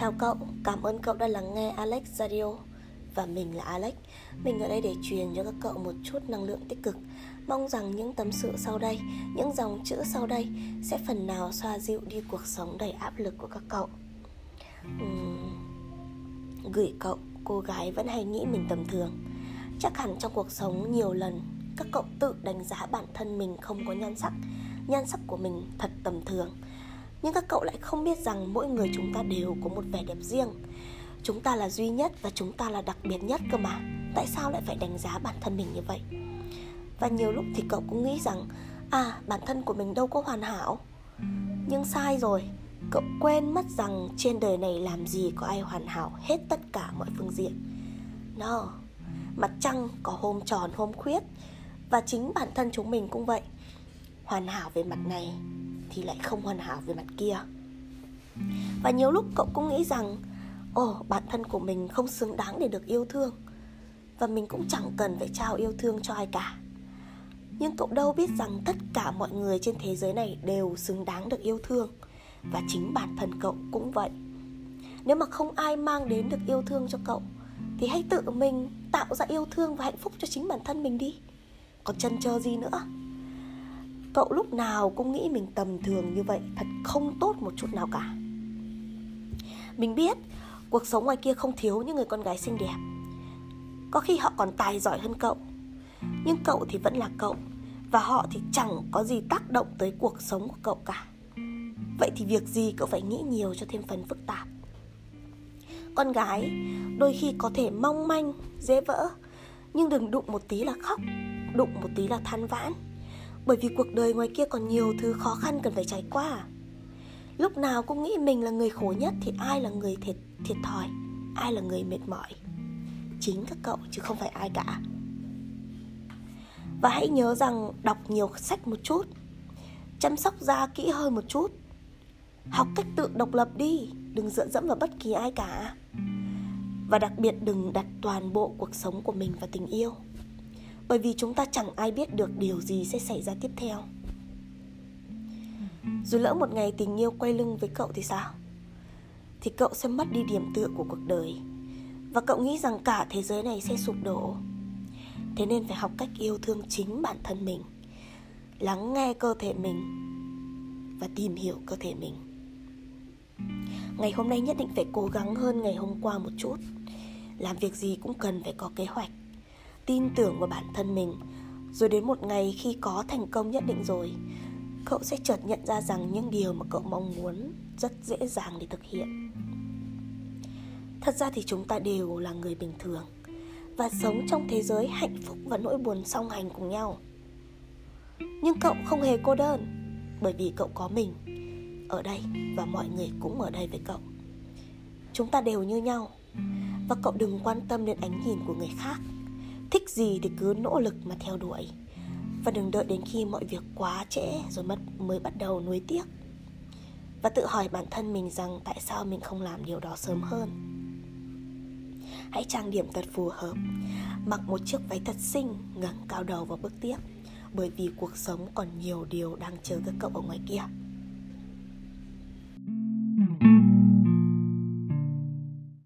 Chào cậu, cảm ơn cậu đã lắng nghe Alex Radio. Và mình là Alex. Mình ở đây để truyền cho các cậu một chút năng lượng tích cực. Mong rằng những tâm sự sau đây, những dòng chữ sau đây Sẽ phần nào xoa dịu đi cuộc sống đầy áp lực của các cậu. Uhm, Gửi cậu, cô gái vẫn hay nghĩ mình tầm thường. Chắc hẳn trong cuộc sống nhiều lần Các cậu tự đánh giá bản thân mình không có nhan sắc. Nhan sắc của mình thật tầm thường nhưng các cậu lại không biết rằng mỗi người chúng ta đều có một vẻ đẹp riêng. Chúng ta là duy nhất và chúng ta là đặc biệt nhất cơ mà. Tại sao lại phải đánh giá bản thân mình như vậy? Và nhiều lúc thì cậu cũng nghĩ rằng à bản thân của mình đâu có hoàn hảo. Nhưng sai rồi. Cậu quên mất rằng trên đời này làm gì có ai hoàn hảo hết tất cả mọi phương diện. No. Mặt trăng có hôm tròn hôm khuyết. Và chính bản thân chúng mình cũng vậy. Hoàn hảo về mặt này thì lại không hoàn hảo về mặt kia. Và nhiều lúc cậu cũng nghĩ rằng, ồ, bản thân của mình không xứng đáng để được yêu thương. Và mình cũng chẳng cần phải trao yêu thương cho ai cả. Nhưng cậu đâu biết rằng tất cả mọi người trên thế giới này đều xứng đáng được yêu thương. Và chính bản thân cậu cũng vậy. Nếu mà không ai mang đến được yêu thương cho cậu, thì hãy tự mình tạo ra yêu thương và hạnh phúc cho chính bản thân mình đi. Còn chân chờ gì nữa? Cậu lúc nào cũng nghĩ mình tầm thường như vậy, thật không tốt một chút nào cả. Mình biết, cuộc sống ngoài kia không thiếu những người con gái xinh đẹp. Có khi họ còn tài giỏi hơn cậu, nhưng cậu thì vẫn là cậu, và họ thì chẳng có gì tác động tới cuộc sống của cậu cả. Vậy thì việc gì cậu phải nghĩ nhiều cho thêm phần phức tạp? Con gái đôi khi có thể mong manh, dễ vỡ, nhưng đừng đụng một tí là khóc, đụng một tí là than vãn bởi vì cuộc đời ngoài kia còn nhiều thứ khó khăn cần phải trải qua. Lúc nào cũng nghĩ mình là người khổ nhất thì ai là người thiệt thiệt thòi, ai là người mệt mỏi? Chính các cậu chứ không phải ai cả. Và hãy nhớ rằng đọc nhiều sách một chút, chăm sóc da kỹ hơn một chút, học cách tự độc lập đi, đừng dựa dẫm vào bất kỳ ai cả. Và đặc biệt đừng đặt toàn bộ cuộc sống của mình vào tình yêu bởi vì chúng ta chẳng ai biết được điều gì sẽ xảy ra tiếp theo. Dù lỡ một ngày tình yêu quay lưng với cậu thì sao? Thì cậu sẽ mất đi điểm tựa của cuộc đời. Và cậu nghĩ rằng cả thế giới này sẽ sụp đổ. Thế nên phải học cách yêu thương chính bản thân mình, lắng nghe cơ thể mình và tìm hiểu cơ thể mình. Ngày hôm nay nhất định phải cố gắng hơn ngày hôm qua một chút. Làm việc gì cũng cần phải có kế hoạch tin tưởng vào bản thân mình. Rồi đến một ngày khi có thành công nhất định rồi, cậu sẽ chợt nhận ra rằng những điều mà cậu mong muốn rất dễ dàng để thực hiện. Thật ra thì chúng ta đều là người bình thường và sống trong thế giới hạnh phúc và nỗi buồn song hành cùng nhau. Nhưng cậu không hề cô đơn, bởi vì cậu có mình, ở đây và mọi người cũng ở đây với cậu. Chúng ta đều như nhau và cậu đừng quan tâm đến ánh nhìn của người khác thích gì thì cứ nỗ lực mà theo đuổi. Và đừng đợi đến khi mọi việc quá trễ rồi mất mới bắt đầu nuối tiếc. Và tự hỏi bản thân mình rằng tại sao mình không làm điều đó sớm hơn. Hãy trang điểm thật phù hợp, mặc một chiếc váy thật xinh, ngẩng cao đầu và bước tiếp, bởi vì cuộc sống còn nhiều điều đang chờ các cậu ở ngoài kia.